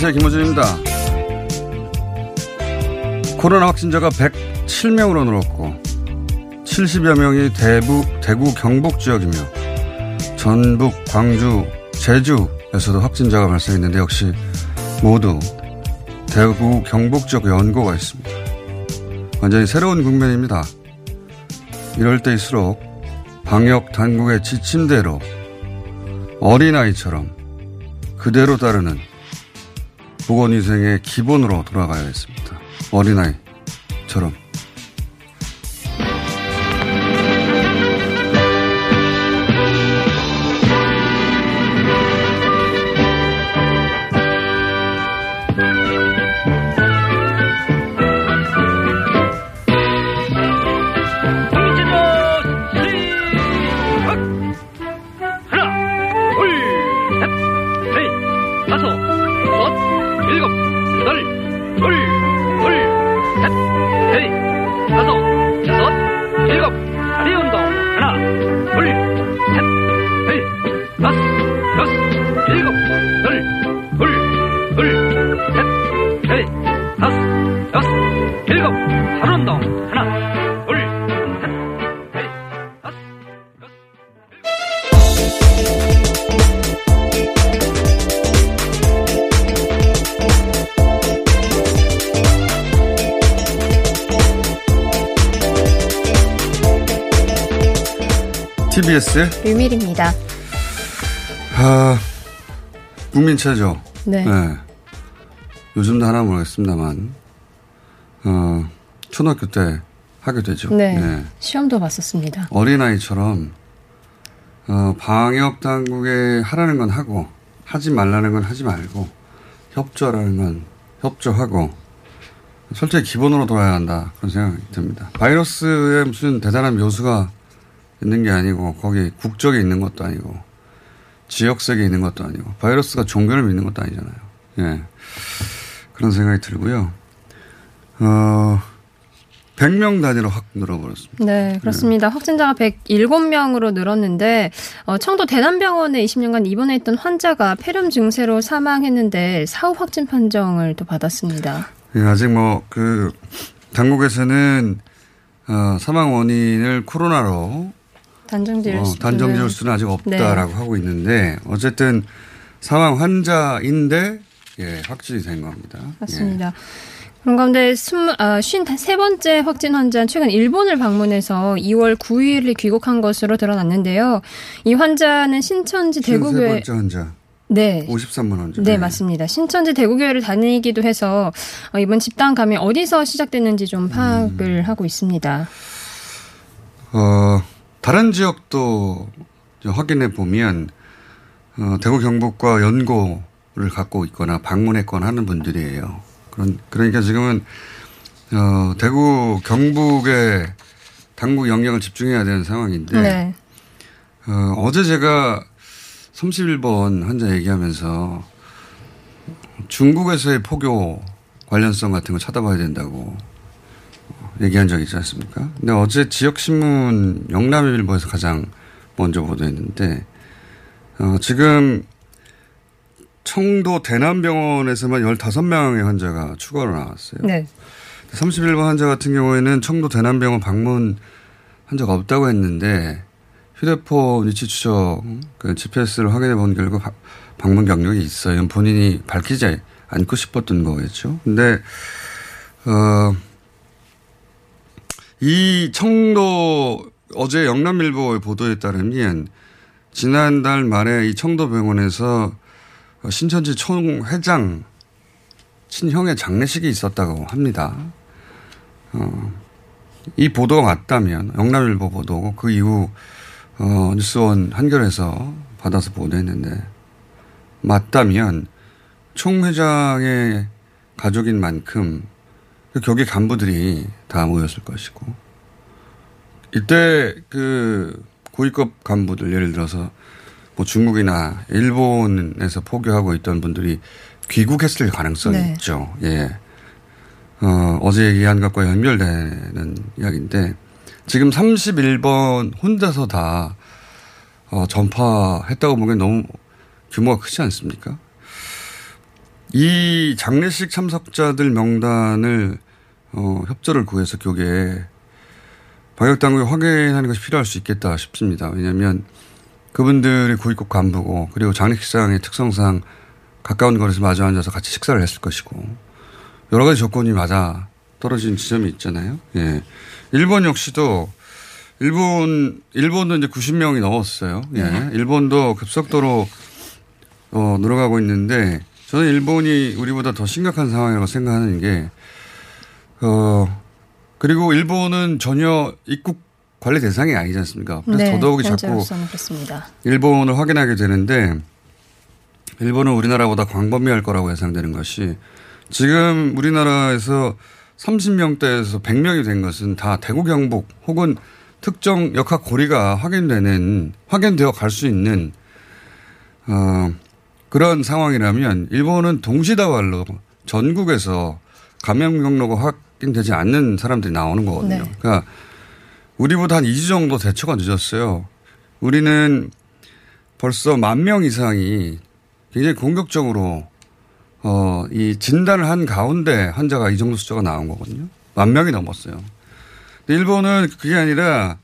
안녕하세요. 김호준입니다. 코로나 확진자가 107명으로 늘었고 70여 명이 대부, 대구 경북 지역이며 전북, 광주, 제주에서도 확진자가 발생했는데 역시 모두 대구 경북 지역 연고가 있습니다. 완전히 새로운 국면입니다. 이럴 때일수록 방역 당국의 지침대로 어린아이처럼 그대로 따르는 보건위생의 기본으로 돌아가야 했습니다. 어린아이처럼. 일곱, 여덟, 둘, 둘, 셋, 넷, 다섯, 여섯, 일곱, 다리 운동. 하나, 둘, 셋, 넷, 다섯, 여섯, 일곱, 둘, 둘, 둘, 셋, 넷, 다섯, 여섯, 일곱, 다리 운동. TBS 류밀입니다. 아, 국민체조. 네. 요즘도 하나 모르겠습니다만, 어, 초등학교 때 하게 되죠. 네. 시험도 봤었습니다. 어린아이처럼, 어, 방역 당국에 하라는 건 하고, 하지 말라는 건 하지 말고, 협조하라는 건 협조하고, 철저히 기본으로 돌아야 한다. 그런 생각이 듭니다. 바이러스에 무슨 대단한 묘수가 있는 게 아니고, 거기 국적에 있는 것도 아니고, 지역색에 있는 것도 아니고, 바이러스가 종교를 믿는 것도 아니잖아요. 예. 그런 생각이 들고요. 어, 100명 단위로 확 늘어버렸습니다. 네, 그렇습니다. 확진자가 107명으로 늘었는데 어, 청도 대남병원에 20년간 입원했던 환자가 폐렴 증세로 사망했는데 사후 확진 판정을 또 받았습니다. 예, 아직 뭐 그 당국에서는 어, 사망 원인을 코로나로 단정 지을 어, 수 단정 지을 는 수는 아직 없다라고 하고 있는데 어쨌든 사망 환자인데 예, 확진이 된 겁니다. 맞습니다. 그런 가운데 스무, 아, 53번째 확진 환자는 최근 일본을 방문해서 2월 9일에 귀국한 것으로 드러났는데요. 이 환자는 신천지 대구교회. 번째 환자. 네. 53만 환자. 네, 맞습니다. 신천지 대구교회를 다니기도 해서 어, 이번 집단 감염이 어디서 시작됐는지 좀 파악을 하고 있습니다. 어, 다른 지역도 확인해 보면 어, 대구 경북과 연고를 갖고 있거나 방문했거나 하는 분들이에요. 그런 그러니까 지금은 어, 대구 경북에 당국 영역을 집중해야 되는 상황인데 네. 어, 어제 제가 31번 환자 얘기하면서 중국에서의 포교 관련성 같은 거 찾아봐야 된다고 얘기한 적이 있지 않습니까? 근데 어제 지역신문 영남일보에서 가장 먼저 보도했는데, 어, 지금 청도 대남병원에서만 15명의 환자가 추가로 나왔어요. 네. 31번 환자 같은 경우에는 청도 대남병원 방문 환자가 없다고 했는데, 휴대폰 위치 추적, 그 GPS를 확인해 본 결과 바, 방문 경력이 있어요. 본인이 밝히지 않고 싶었던 거겠죠. 근데, 어, 이 청도 어제 영남일보의 보도에 따르면 지난달 말에 이 청도병원에서 신천지 총 회장 친형의 장례식이 있었다고 합니다. 어, 이 보도가 맞다면 영남일보 보도고 그 이후 어, 뉴스원 한겨레에서 받아서 보도했는데 맞다면 총 회장의 가족인 만큼 그 교계 간부들이 다 모였을 것이고 이때 그 고위급 간부들 예를 들어서 뭐 중국이나 일본에서 포교하고 있던 분들이 귀국했을 가능성이 네. 있죠. 예. 어, 어제 얘기한 것과 연결되는 이야기인데 지금 31번 혼자서 다 어, 전파했다고 보기엔 너무 규모가 크지 않습니까? 이 장례식 참석자들 명단을 어, 협조를 구해서 교계에 방역당국이 확인하는 것이 필요할 수 있겠다 싶습니다. 왜냐하면 그분들이 고위급 간부고 그리고 장례식장의 특성상 가까운 거리에서 마주 앉아서 같이 식사를 했을 것이고 여러 가지 조건이 맞아 떨어진 지점이 있잖아요. 예. 일본 역시도 일본 일본도 이제 90명이 넘었어요. 예. 네. 일본도 급속도로 어, 늘어가고 있는데 저는 일본이 우리보다 더 심각한 상황이라고 생각하는 게 어, 그리고 일본은 전혀 입국 관리 대상이 아니지 않습니까? 그래서 네, 더더욱이 자꾸 그렇습니다. 일본을 확인하게 되는데 일본은 우리나라보다 광범위할 거라고 예상되는 것이 지금 우리나라에서 30명대에서 100명이 된 것은 다 대구 경북 혹은 특정 역학 고리가 확인되는 확인되어 갈 수 있는 어 그런 상황이라면 일본은 동시다발로 전국에서 감염 경로가 확인되지 않는 사람들이 나오는 거거든요. 네. 그러니까 우리보다 한 2주 정도 대처가 늦었어요. 우리는 벌써 만 명 이상이 굉장히 공격적으로 어, 이 진단을 한 가운데 환자가 이 정도 숫자가 나온 거거든요. 만 명이 넘었어요. 근데 일본은 그게 아니라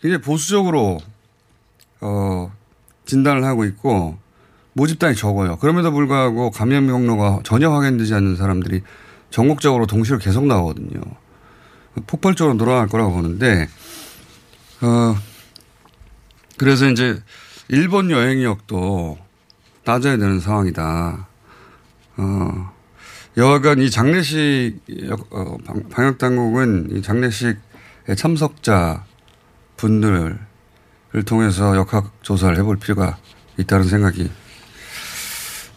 굉장히 보수적으로 어, 진단을 하고 있고 모집단이 적어요. 그럼에도 불구하고 감염 경로가 전혀 확인되지 않는 사람들이 전국적으로 동시로 계속 나오거든요. 폭발적으로 늘어날 거라고 보는데, 어, 그래서 이제 일본 여행력도 따져야 되는 상황이다. 어, 여하간 이 장례식, 어, 방- 방역당국은 이 장례식의 참석자 분들을 통해서 역학조사를 해볼 필요가 있다는 생각이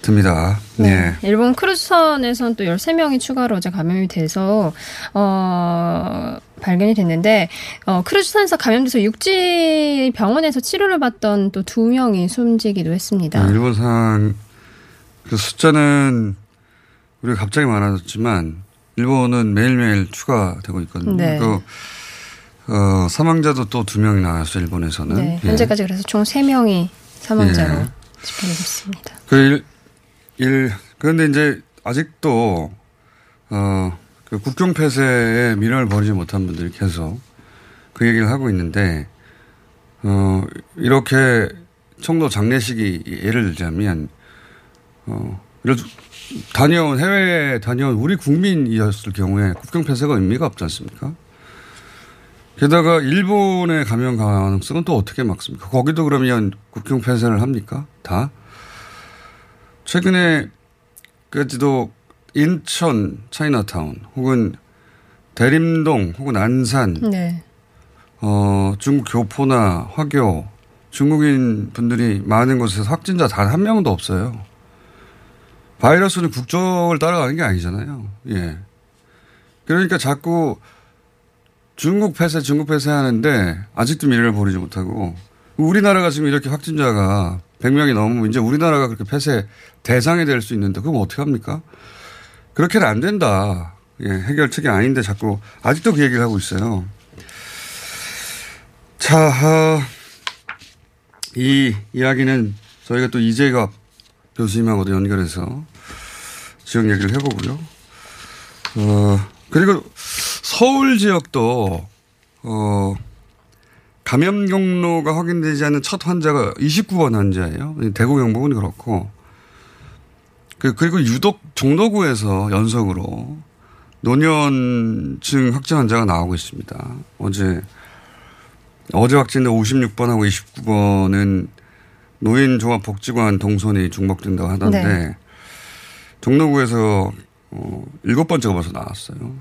듭니다. 네. 일본 크루즈선에서는 또 13명이 추가로 어제 감염이 돼서, 어, 발견이 됐는데, 어, 크루즈선에서 감염돼서 육지 병원에서 치료를 받던 또 두 명이 숨지기도 했습니다. 네, 일본 상황 그 숫자는 우리가 갑자기 많아졌지만 일본은 매일매일 추가되고 있거든요. 네. 그 어, 사망자도 또 두 명이 나왔어요. 일본에서는. 네, 예. 현재까지 그래서 총 3명이 사망자로 예. 집계가 됐습니다. 그 일, 일 그런데 이제 아직도 어, 그 국경 폐쇄에 미련을 버리지 못한 분들이 계속 그 얘기를 하고 있는데 어, 이렇게 청도 장례식이 예를 들자면 어, 다녀온 해외에 다녀온 우리 국민이었을 경우에 국경 폐쇄가 의미가 없지 않습니까? 게다가 일본의 감염 가능성은 또 어떻게 막습니까? 거기도 그러면 국경 폐쇄를 합니까? 다? 최근에까지도 인천 차이나타운 혹은 대림동 혹은 안산 네. 어, 중국 교포나 화교 중국인 분들이 많은 곳에서 확진자 단 한 명도 없어요. 바이러스는 국적을 따라가는 게 아니잖아요. 예. 그러니까 자꾸 중국 폐쇄, 중국 폐쇄 하는데 아직도 미래를 보이지 못하고 우리나라가 지금 이렇게 확진자가 100명이 넘으면 이제 우리나라가 그렇게 폐쇄 대상이 될 수 있는데 그럼 어떻게 합니까? 그렇게는 안 된다. 예, 해결책이 아닌데 자꾸 아직도 그 얘기를 하고 있어요. 자, 어, 이 이야기는 저희가 또 이재갑 교수님하고도 연결해서 지역 얘기를 해보고요. 어, 그리고 서울 지역도, 어, 감염 경로가 확인되지 않은 첫 환자가 29번 환자예요. 대구 경북은 그렇고. 그, 그리고 유독 종로구에서 연속으로 노년층 확진 환자가 나오고 있습니다. 어제, 어제 확진된 56번하고 29번은 노인종합복지관 동선이 중복된다고 하던데 네. 종로구에서 어, 일곱 번째가 벌써 나왔어요.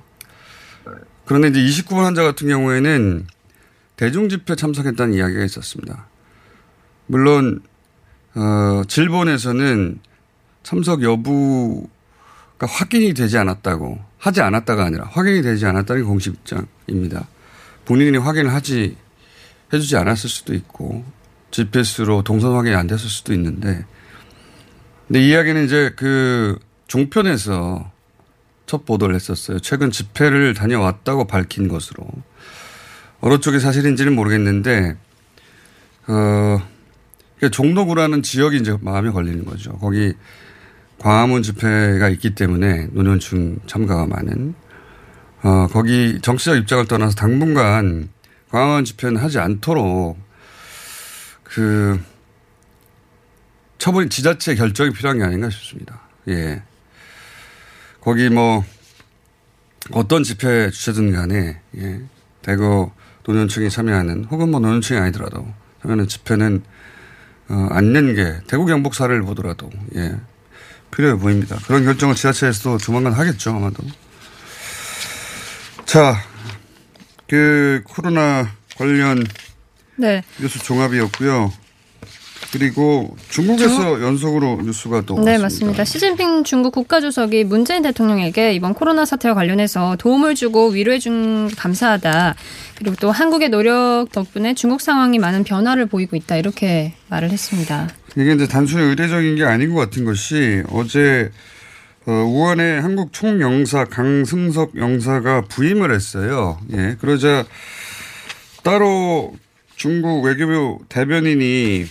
그런데 이제 29번 환자 같은 경우에는 대중집회 참석했다는 이야기가 있었습니다. 물론 어, 질본에서는 참석 여부가 확인이 되지 않았다고 하지 않았다가 아니라 확인이 되지 않았다는 게 공식 입장입니다. 본인이 확인을 하지 해주지 않았을 수도 있고 GPS로 동선 확인이 안 됐을 수도 있는데 근데 이야기는 이제 그 종편에서 첫 보도를 했었어요. 최근 집회를 다녀왔다고 밝힌 것으로. 어느 쪽이 사실인지는 모르겠는데, 어, 종로구라는 지역이 이제 마음에 걸리는 거죠. 거기 광화문 집회가 있기 때문에 노년층 참가가 많은, 어, 거기 정치적 입장을 떠나서 당분간 광화문 집회는 하지 않도록 그 처분이 지자체 결정이 필요한 게 아닌가 싶습니다. 예. 거기 뭐 어떤 집회 주체든 간에 예. 대거 노년층이 참여하는 혹은 뭐 노년층이 아니더라도 참여하는 집회는 어, 않는 게 대구 경북 사례를 보더라도 예. 필요해 보입니다. 그런 결정을 지자체에서도 조만간 하겠죠 아마도. 자, 그 코로나 관련 네. 뉴스 종합이었고요. 그리고 중국에서 연속으로 뉴스가 또 네, 왔습니다. 맞습니다. 시진핑 중국 국가주석이 문재인 대통령에게 이번 코로나 사태와 관련해서 도움을 주고 위로해 준 감사하다. 그리고 또 한국의 노력 덕분에 중국 상황이 많은 변화를 보이고 있다. 이렇게 말을 했습니다. 이게 이제 단순히 의례적인 게 아닌 것 같은 것이 어제 어, 우한의 한국 총영사 강승섭 영사가 부임을 했어요. 예. 그러자 따로 중국 외교부 대변인이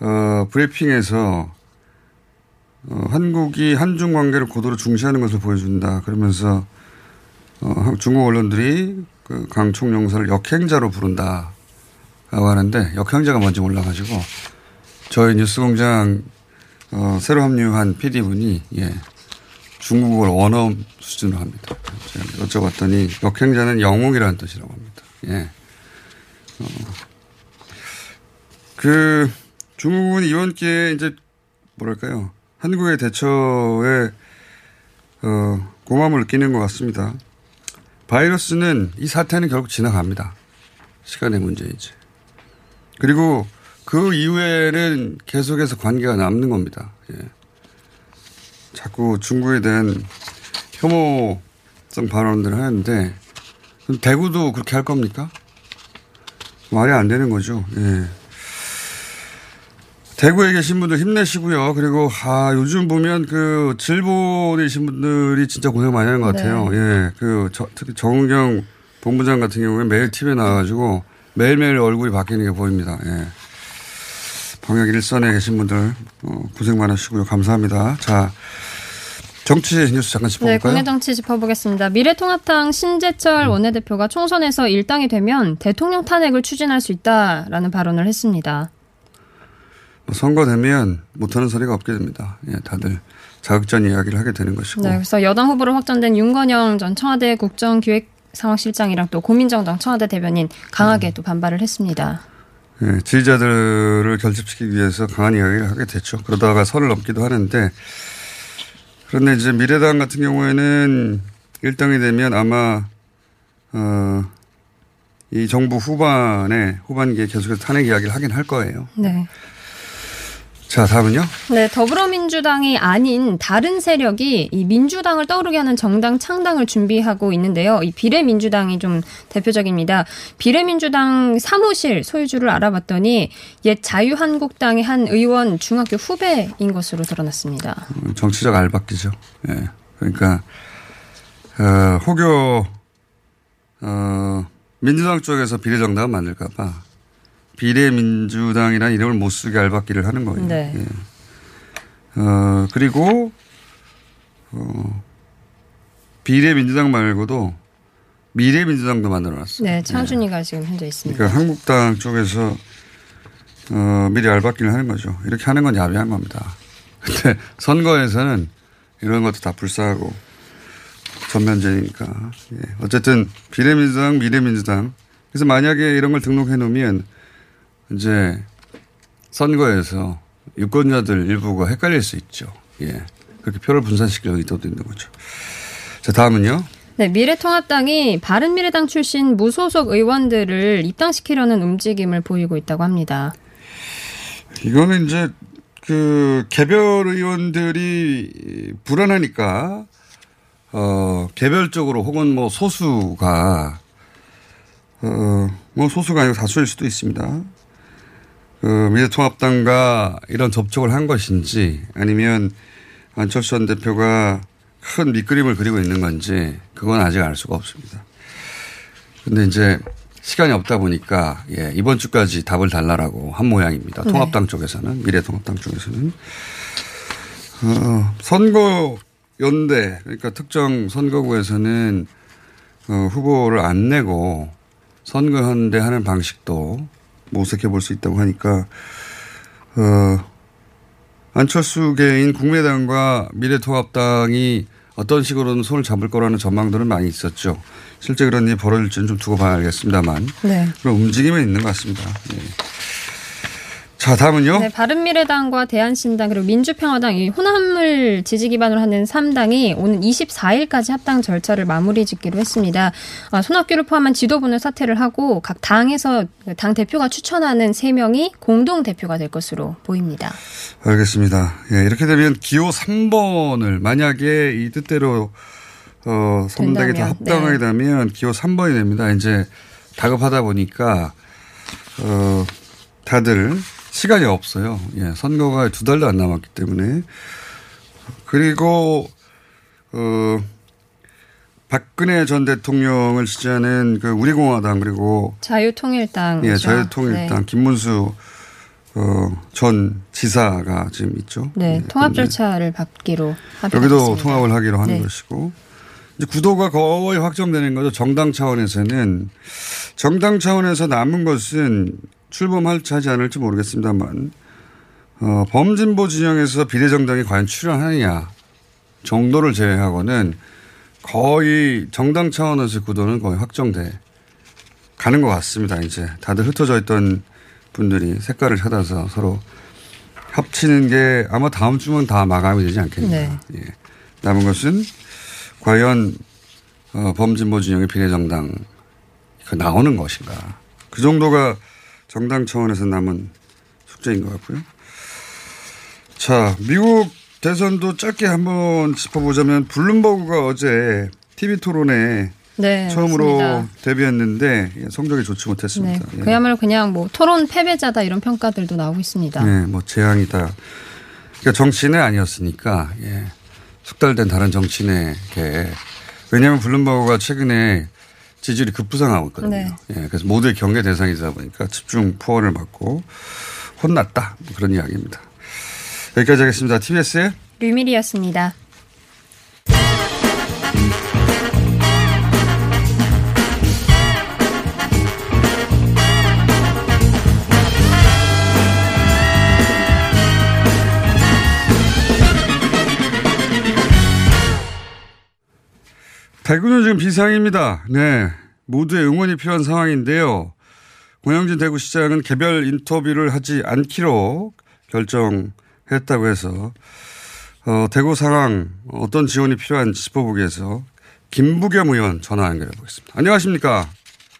어, 브리핑에서 어, 한국이 한중 관계를 고도로 중시하는 것을 보여준다. 그러면서 어, 중국 언론들이 그 강 총영사를 역행자로 부른다라고 하는데 역행자가 뭔지 몰라가지고 저희 뉴스공장 어, 새로 합류한 PD분이 예, 중국어를 원어음 수준으로 합니다. 제가 여쭤봤더니 역행자는 영웅이라는 뜻이라고 합니다. 예. 어, 그 중국은 이번 기회에 이제 뭐랄까요 한국의 대처에 어, 고마움을 느끼는 것 같습니다. 바이러스는 이 사태는 결국 지나갑니다. 시간의 문제이지. 그리고 그 이후에는 계속해서 관계가 남는 겁니다. 예. 자꾸 중국에 대한 혐오성 발언들을 하는데 대구도 그렇게 할 겁니까? 말이 안 되는 거죠. 예. 대구에 계신 분들 힘내시고요. 그리고 아 요즘 보면 그 질본에 계신 분들이 진짜 고생 많이 하는 것 같아요. 네. 예, 그 저, 특히 정은경 본부장 같은 경우에 매일 TV에 나와가지고 매일매일 얼굴이 바뀌는 게 보입니다. 예. 방역 일선에 계신 분들 어, 고생 많으시고요. 감사합니다. 자 정치 뉴스 잠깐 네, 짚어볼까요? 국내 정치 짚어보겠습니다. 미래통합당 신재철 원내대표가 총선에서 일당이 되면 대통령 탄핵을 추진할 수 있다라는 발언을 했습니다. 뭐 선거되면 못하는 소리가 없게 됩니다. 예, 다들 자극전 이야기를 하게 되는 것이고. 네, 그래서 여당 후보로 확정된 윤건영 전 청와대 국정기획상황실장이랑 또 고민정당 청와대 대변인 강하게 또 반발을 했습니다. 예, 지지자들을 결집시키기 위해서 강한 이야기를 하게 됐죠. 그러다가 선을 넘기도 하는데 그런데 이제 미래당 같은 경우에는 일당이 되면 아마 어, 이 정부 후반에 후반기에 계속해서 탄핵 이야기를 하긴 할 거예요. 네. 자, 다음은요. 네, 더불어민주당이 아닌 다른 세력이 이 민주당을 떠오르게 하는 정당 창당을 준비하고 있는데요. 이 비례민주당이 좀 대표적입니다. 비례민주당 사무실 소유주를 알아봤더니 옛 자유한국당의 한 의원 중학교 후배인 것으로 드러났습니다. 정치적 알박기죠. 예. 그러니까 어, 혹여 어, 민주당 쪽에서 비례정당 만들까봐 비례민주당이라는 이름을 못 쓰게 알박기를 하는 거예요. 네. 예. 어, 그리고 어, 비례민주당 말고도 미래민주당도 만들어놨어요. 네, 창준이가 지금 현재 있습니다. 그러니까 한국당 쪽에서 어, 미리 알박기를 하는 거죠. 이렇게 하는 건 야비한 겁니다. 근데 선거에서는 이런 것도 다 불사하고 전면전이니까. 예. 어쨌든 비례민주당, 미래민주당. 그래서 만약에 이런 걸 등록해 놓으면 이제 선거에서 유권자들 일부가 헷갈릴 수 있죠. 예. 그렇게 표를 분산시킬 의도도 있는 거죠. 자, 다음은요. 네, 미래통합당이 바른미래당 출신 무소속 의원들을 입당시키려는 움직임을 보이고 있다고 합니다. 이거는 이제 그 개별 의원들이 불안하니까 어 개별적으로 혹은 뭐 소수가 어뭐 소수가 아니고 다수일 수도 있습니다. 그 미래통합당과 이런 접촉을 한 것인지 아니면 안철수 전 대표가 큰 밑그림을 그리고 있는 건지 그건 아직 알 수가 없습니다. 근데 이제 시간이 없다 보니까 예, 이번 주까지 답을 달라라고 한 모양입니다. 네. 통합당 쪽에서는 미래통합당 쪽에서는 어, 선거 연대 그러니까 특정 선거구에서는 어, 후보를 안 내고 선거 연대하는 방식도 모색해 볼 수 있다고 하니까 어, 안철수계인 국민의당과 미래통합당이 어떤 식으로든 손을 잡을 거라는 전망들은 많이 있었죠. 실제 그런 일이 벌어질지는 좀 두고 봐야 알겠습니다만 네. 그런 움직임은 있는 것 같습니다. 예. 자, 다음은요. 네, 바른미래당과 대한신당 그리고 민주평화당 이 호남을 지지 기반으로 하는 3당이 오는 24일까지 합당 절차를 마무리 짓기로 했습니다. 아, 손학규를 포함한 지도부는 사퇴를 하고 각 당에서 당 대표가 추천하는 3명이 공동 대표가 될 것으로 보입니다. 알겠습니다. 예, 이렇게 되면 기호 3번을 만약에 이 뜻대로 어, 선당이 다 합당하게 되면 기호 3번이 됩니다. 이제 다급하다 보니까 어, 다들 시간이 없어요. 예, 선거가 두 달도 안 남았기 때문에 그리고 어, 박근혜 전 대통령을 지지하는 그 우리공화당 그리고 자유통일당. 예, 자유통일당 김문수 어, 전 지사가 지금 있죠. 네, 예, 통합 절차를 합의했습니다. 여기도 통합을 하기로 하는 네. 것이고 이제 구도가 거의 확정되는 거죠. 정당 차원에서는 정당 차원에서 남은 것은 출범할지 하지 않을지 모르겠습니다만 어, 범진보 진영에서 비례정당이 과연 출연하느냐 정도를 제외하고는 거의 정당 차원에서 구도는 거의 확정돼 가는 것 같습니다. 이제 다들 흩어져 있던 분들이 색깔을 찾아서 서로 합치는 게 아마 다음 주면 다 마감이 되지 않겠냐. 네. 예. 남은 것은 과연 어, 범진보 진영의 비례정당 그 나오는 것인가. 그 정도가 정당 차원에서 남은 숙제인 것 같고요. 자, 미국 대선도 짧게 한번 짚어보자면 블룸버그가 어제 TV 토론에 네, 처음으로 맞습니다. 데뷔했는데 예, 성적이 좋지 네, 못했습니다. 예. 그야말로 그냥 뭐 토론 패배자다 이런 평가들도 나오고 있습니다. 네, 뭐 재앙이다. 그러니까 정치인이 아니었으니까 예. 숙달된 다른 정치인에게 왜냐하면 블룸버그가 최근에 지지율이 급부상하고 있거든요. 네. 예, 그래서 모두의 경계 대상이다 보니까 집중 포원을 받고 혼났다 뭐 그런 이야기입니다. 여기까지 하겠습니다. TBS의 류밀이었습니다. 대구는 지금 비상입니다. 네. 모두의 응원이 필요한 상황인데요. 권영진 대구시장은 개별 인터뷰를 하지 않기로 결정했다고 해서 어, 대구 상황 어떤 지원이 필요한지 짚어보기 위해서 김부겸 의원 전화 연결해 보겠습니다. 안녕하십니까?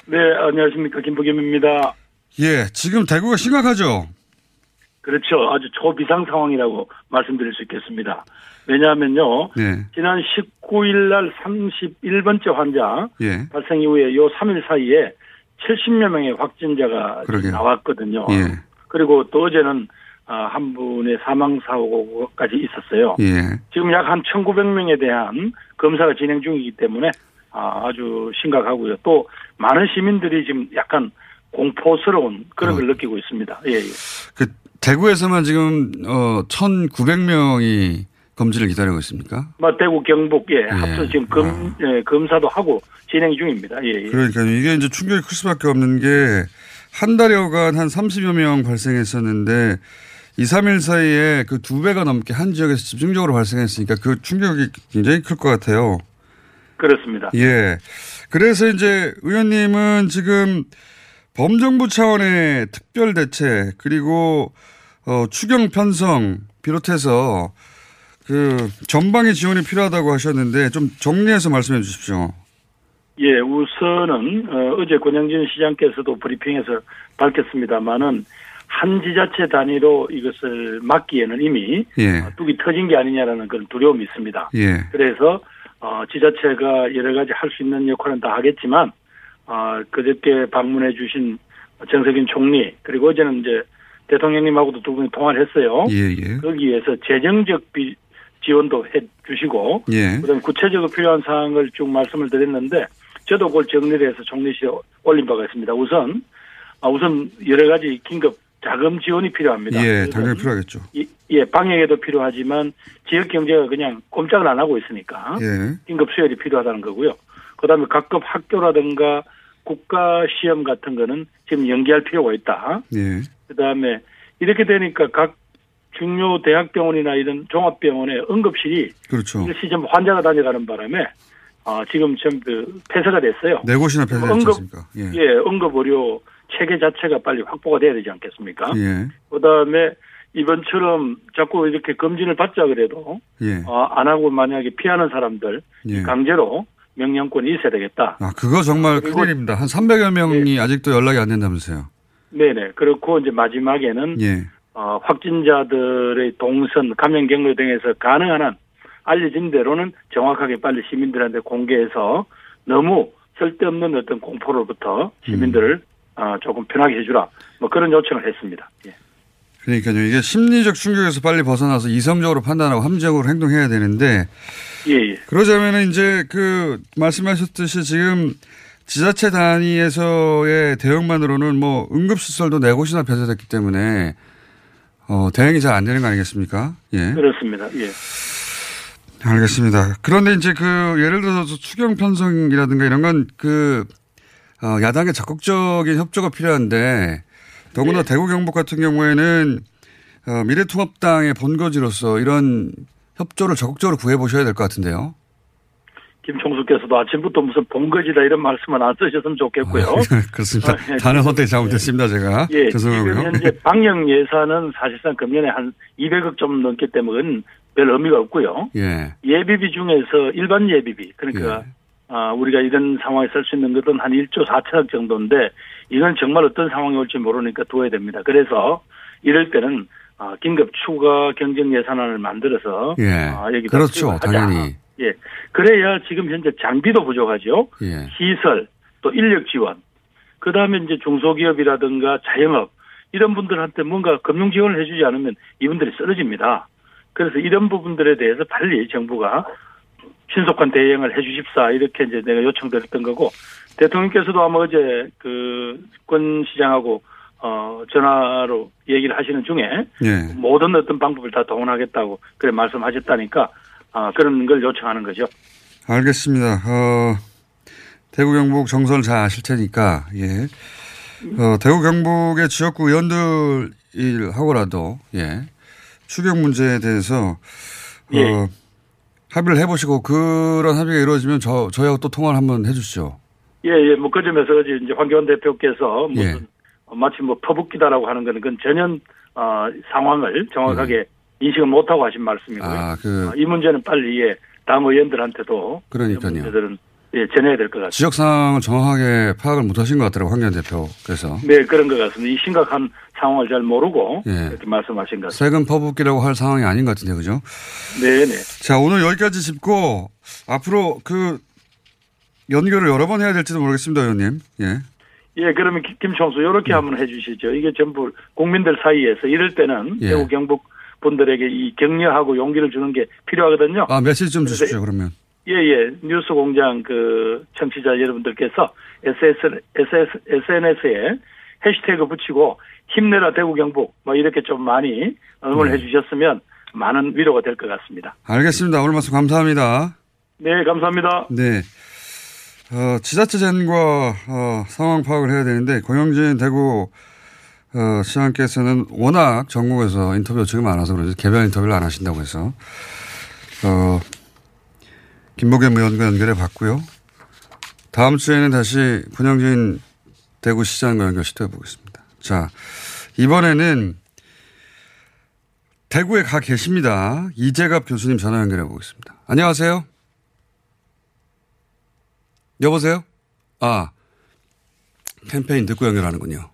네, 안녕하십니까. 김부겸입니다. 예, 지금 대구가 심각하죠? 그렇죠. 아주 초비상 상황이라고 말씀드릴 수 있겠습니다. 왜냐하면요. 네. 지난 19일 날 31번째 환자 예. 발생 이후에 요 3일 사이에 70여 명의 확진자가 그러게요. 나왔거든요. 예. 그리고 또 어제는 아, 한 분의 사망 사고까지 있었어요. 예. 지금 약 한 1,900명에 대한 검사가 진행 중이기 때문에 아, 아주 심각하고요. 또 많은 시민들이 지금 약간 공포스러운 그런 걸 느끼고 있습니다. 예, 예. 그 대구에서만 지금 어 1,900명이 검진을 기다리고 있습니까? 뭐 대구 경북 예, 합쳐 지금 검 예, 검사도 하고 진행 중입니다. 예, 예. 그러니까 이게 이제 충격이 클 수밖에 없는 게 한 달여간 한 30여 명 발생했었는데 2, 3일 사이에 그 두 배가 넘게 한 지역에서 집중적으로 발생했으니까 그 충격이 굉장히 클 것 같아요. 그렇습니다. 예. 그래서 이제 의원님은 지금 범정부 차원의 특별 대책 그리고 어, 추경 편성 비롯해서 그 전방의 지원이 필요하다고 하셨는데 좀 정리해서 말씀해 주십시오. 예, 우선은 어, 어제 권영진 시장께서도 브리핑에서 밝혔습니다마는 한 지자체 단위로 이것을 막기에는 이미 예. 뚝이 터진 게 아니냐라는 그런 두려움이 있습니다. 예. 그래서 어, 지자체가 여러 가지 할 수 있는 역할은 다 하겠지만 어, 그저께 방문해 주신 정세균 총리 그리고 어제는 이제 대통령님하고도 두 분이 통화를 했어요. 예, 예. 거기에서 재정적 비, 지원도 해 주시고 예. 그다음 구체적으로 필요한 사항을 쭉 말씀을 드렸는데 저도 그걸 정리를 해서 총리실에 올린 바가 있습니다. 우선 아, 우선 여러 가지 긴급 자금 지원이 필요합니다. 예, 당연히 필요하겠죠. 이- 예, 방역에도 필요하지만 지역 경제가 그냥 꼼짝을 안 하고 있으니까 예. 긴급 수혈이 필요하다는 거고요. 그다음에 각급 학교라든가 국가 시험 같은 거는 지금 연기할 필요가 있다. 예. 그다음에 이렇게 되니까 각 중요 대학병원이나 이런 종합병원의 응급실이 그렇죠. 일시점 환자가 다녀가는 바람에 아, 지금 전부 폐쇄가 됐어요. 네 곳이나 폐쇄됐지 응급-? 예. 예, 응급 의료 체계 자체가 빨리 확보가 돼야 되지 않겠습니까? 예. 그다음에 이번처럼 자꾸 이렇게 검진을 받자 그래도 예. 어, 안 하고 만약에 피하는 사람들 예. 강제로 명령권이 있어야 되겠다. 아, 그거 정말 예. 큰일입니다. 한 300여 명이 아직도 연락이 안 된다면서요. 네네. 그렇고 이제 마지막에는 예. 어, 확진자들의 동선, 감염 경로 등에서 가능한 한 알려진 대로는 정확하게 빨리 시민들한테 공개해서 너무 쓸데없는 어떤 공포로부터 시민들을 어, 조금 편하게 해주라. 뭐 그런 요청을 했습니다. 예. 그러니까요. 이게 심리적 충격에서 빨리 벗어나서 이성적으로 판단하고 합리적으로 행동해야 되는데 예, 예. 그러자면은 이제 그 말씀하셨듯이 지금 지자체 단위에서의 대응만으로는 뭐 응급시설도 네 곳이나 폐쇄됐기 때문에 어, 대응이 잘 안 되는 거 아니겠습니까? 예. 그렇습니다. 예. 알겠습니다. 그런데 이제 그 예를 들어서 추경 편성이라든가 이런 건그 어, 야당의 적극적인 협조가 필요한데 더구나 대구 경북 같은 경우에는 어, 미래통합당의 본거지로서 이런 협조를 적극적으로 구해 보셔야 될 것 같은데요. 김총수께서도 아침부터 무슨 본거지다 이런 말씀은 안 쓰셨으면 좋겠고요. 그렇습니다. 아, 예. 단어 선택 잘못했습니다, 제가. 예, 죄송하고요. 지금 현재 방역 예산은 사실상 금년에 한 200억 좀 넘기 때문에 별 의미가 없고요. 예. 예비비 중에서 일반 예비비 그러니까 예. 아, 우리가 이런 상황에 쓸 수 있는 것은 한 1조 4천억 정도인데 이건 정말 어떤 상황이 올지 모르니까 두어야 됩니다. 그래서 이럴 때는 아, 긴급 추가 경정 예산안을 만들어서 예. 아, 여기다 그렇죠. 당연히. 예. 그래야 지금 현재 장비도 부족하죠. 예. 시설, 또 인력 지원, 그 다음에 이제 중소기업이라든가 자영업, 이런 분들한테 뭔가 금융 지원을 해주지 않으면 이분들이 쓰러집니다. 그래서 이런 부분들에 대해서 빨리 정부가 신속한 대응을 해 주십사, 이렇게 이제 내가 요청드렸던 거고, 대통령께서도 아마 어제 그, 권 시장하고, 어, 전화로 얘기를 하시는 중에, 예. 모든 어떤 방법을 다 동원하겠다고, 그래 말씀하셨다니까, 아, 그런 걸 요청하는 거죠. 알겠습니다. 어, 대구 경북 정서를 잘 아실 테니까, 예. 어, 대구 경북의 지역구 의원들하고라도, 예. 추경 문제에 대해서, 어, 예. 합의를 해보시고 그런 합의가 이루어지면 저 저희하고 또 통화를 한번 해주시죠. 예, 예, 뭐 그 점에서 이제 황교안 대표께서 무슨 예. 마치 뭐 퍼붓기다라고 하는 그건 전혀 어, 상황을 정확하게 인식을 못하고 하신 말씀이고요. 예. 아, 그- 어, 이 문제는 빨리 예, 다음 의원들한테도 그러니까요. 문제들은 예, 전해야 될 것 같습니다. 지적 상황을 정확하게 파악을 못하신 것 같더라고 황교안 대표께서 네, 그런 것 같습니다. 이 심각한 상황을 잘 모르고 예. 이렇게 말씀하신 것 같습니다. 세금 퍼붓기라고 할 상황이 아닌 것 같은데 그죠? 네, 네. 자 오늘 여기까지 짚고 앞으로 그 연결을 여러 번 해야 될지도 모르겠습니다, 의원님. 예. 예, 그러면 김- 김총수 이렇게 한번 해주시죠. 이게 전부 국민들 사이에서 이럴 때는 예. 대구 경북 분들에게 이 격려하고 용기를 주는 게 필요하거든요. 아 메시지 좀 주십시오 그러면. 예, 예. 뉴스 공장 그 청취자 여러분들께서 SS, SS, SNS에 해시태그 붙이고 힘내라 대구 경북 뭐 이렇게 좀 많이 응원을 네. 해주셨으면 많은 위로가 될 것 같습니다. 알겠습니다. 오늘 말씀 감사합니다. 네, 감사합니다. 네. 어, 지자체장과 어, 상황 파악을 해야 되는데 고영진 대구 어, 시장께서는 워낙 전국에서 인터뷰가 지금 많아서 그런지 개별 인터뷰를 안 하신다고 해서 어, 김보겸 의원과 연결해 봤고요. 다음 주에는 다시 분영진 대구시장과 연결 시도해 보겠습니다. 자, 이번에는 대구에 가 계십니다. 이재갑 교수님 전화 연결해 보겠습니다. 안녕하세요. 여보세요? 아, 캠페인 듣고 연결하는군요.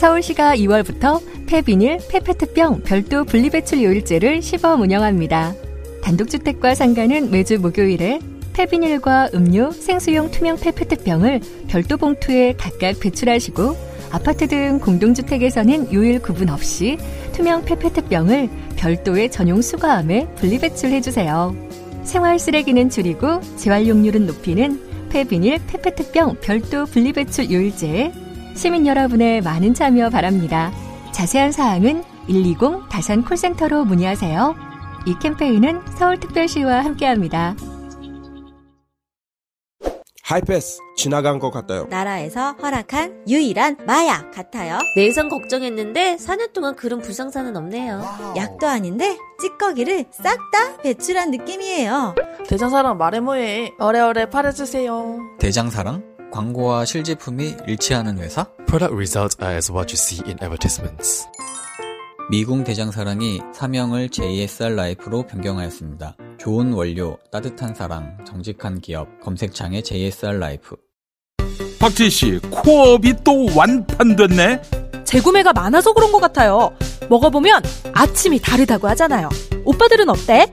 서울시가 2월부터 폐비닐, 폐페트병 별도 분리배출 요일제를 시범 운영합니다. 단독주택과 상가는 매주 목요일에 폐비닐과 음료, 생수용 투명 페페트병을 별도 봉투에 각각 배출하시고 아파트 등 공동주택에서는 요일 구분 없이 투명 페페트병을 별도의 전용 수거함에 분리배출해주세요. 생활 쓰레기는 줄이고 재활용률은 높이는 폐비닐, 페페트병 별도 분리배출 요일제에 시민 여러분의 많은 참여 바랍니다. 자세한 사항은 120 다산 콜센터로 문의하세요. 이 캠페인은 서울특별시와 함께합니다. 하이패스 지나간 것 같아요. 나라에서 허락한 유일한 마약 같아요. 내성 걱정했는데 4년 동안 그런 불상사는 없네요. 약도 아닌데 찌꺼기를 싹 다 배출한 느낌이에요. 대장사랑 말해 뭐해. 어래어래 팔아주세요. 대장사랑? 광고와 실제품이 일치하는 회사? Product results are as what you see in advertisements. 미궁 대장사랑이 사명을 JSR 라이프로 변경하였습니다. 좋은 원료, 따뜻한 사랑, 정직한 기업, 검색창에 JSR 라이프. 박지희 씨, 코업이 또 완판됐네? 재구매가 많아서 그런 것 같아요. 먹어보면 아침이 다르다고 하잖아요. 오빠들은 어때?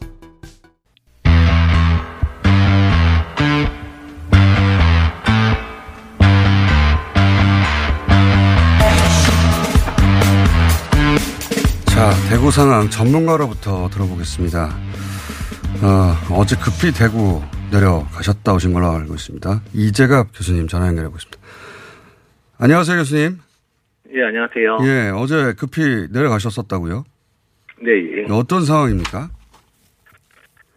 자, 대구 상황 전문가로부터 들어보겠습니다. 어, 어제 급히 대구 내려가셨다 오신 걸로 알고 있습니다. 이재갑 교수님 전화 연결해 보겠습니다. 안녕하세요, 교수님. 예, 안녕하세요. 예, 어제 급히 내려가셨었다고요? 네, 예. 어떤 상황입니까?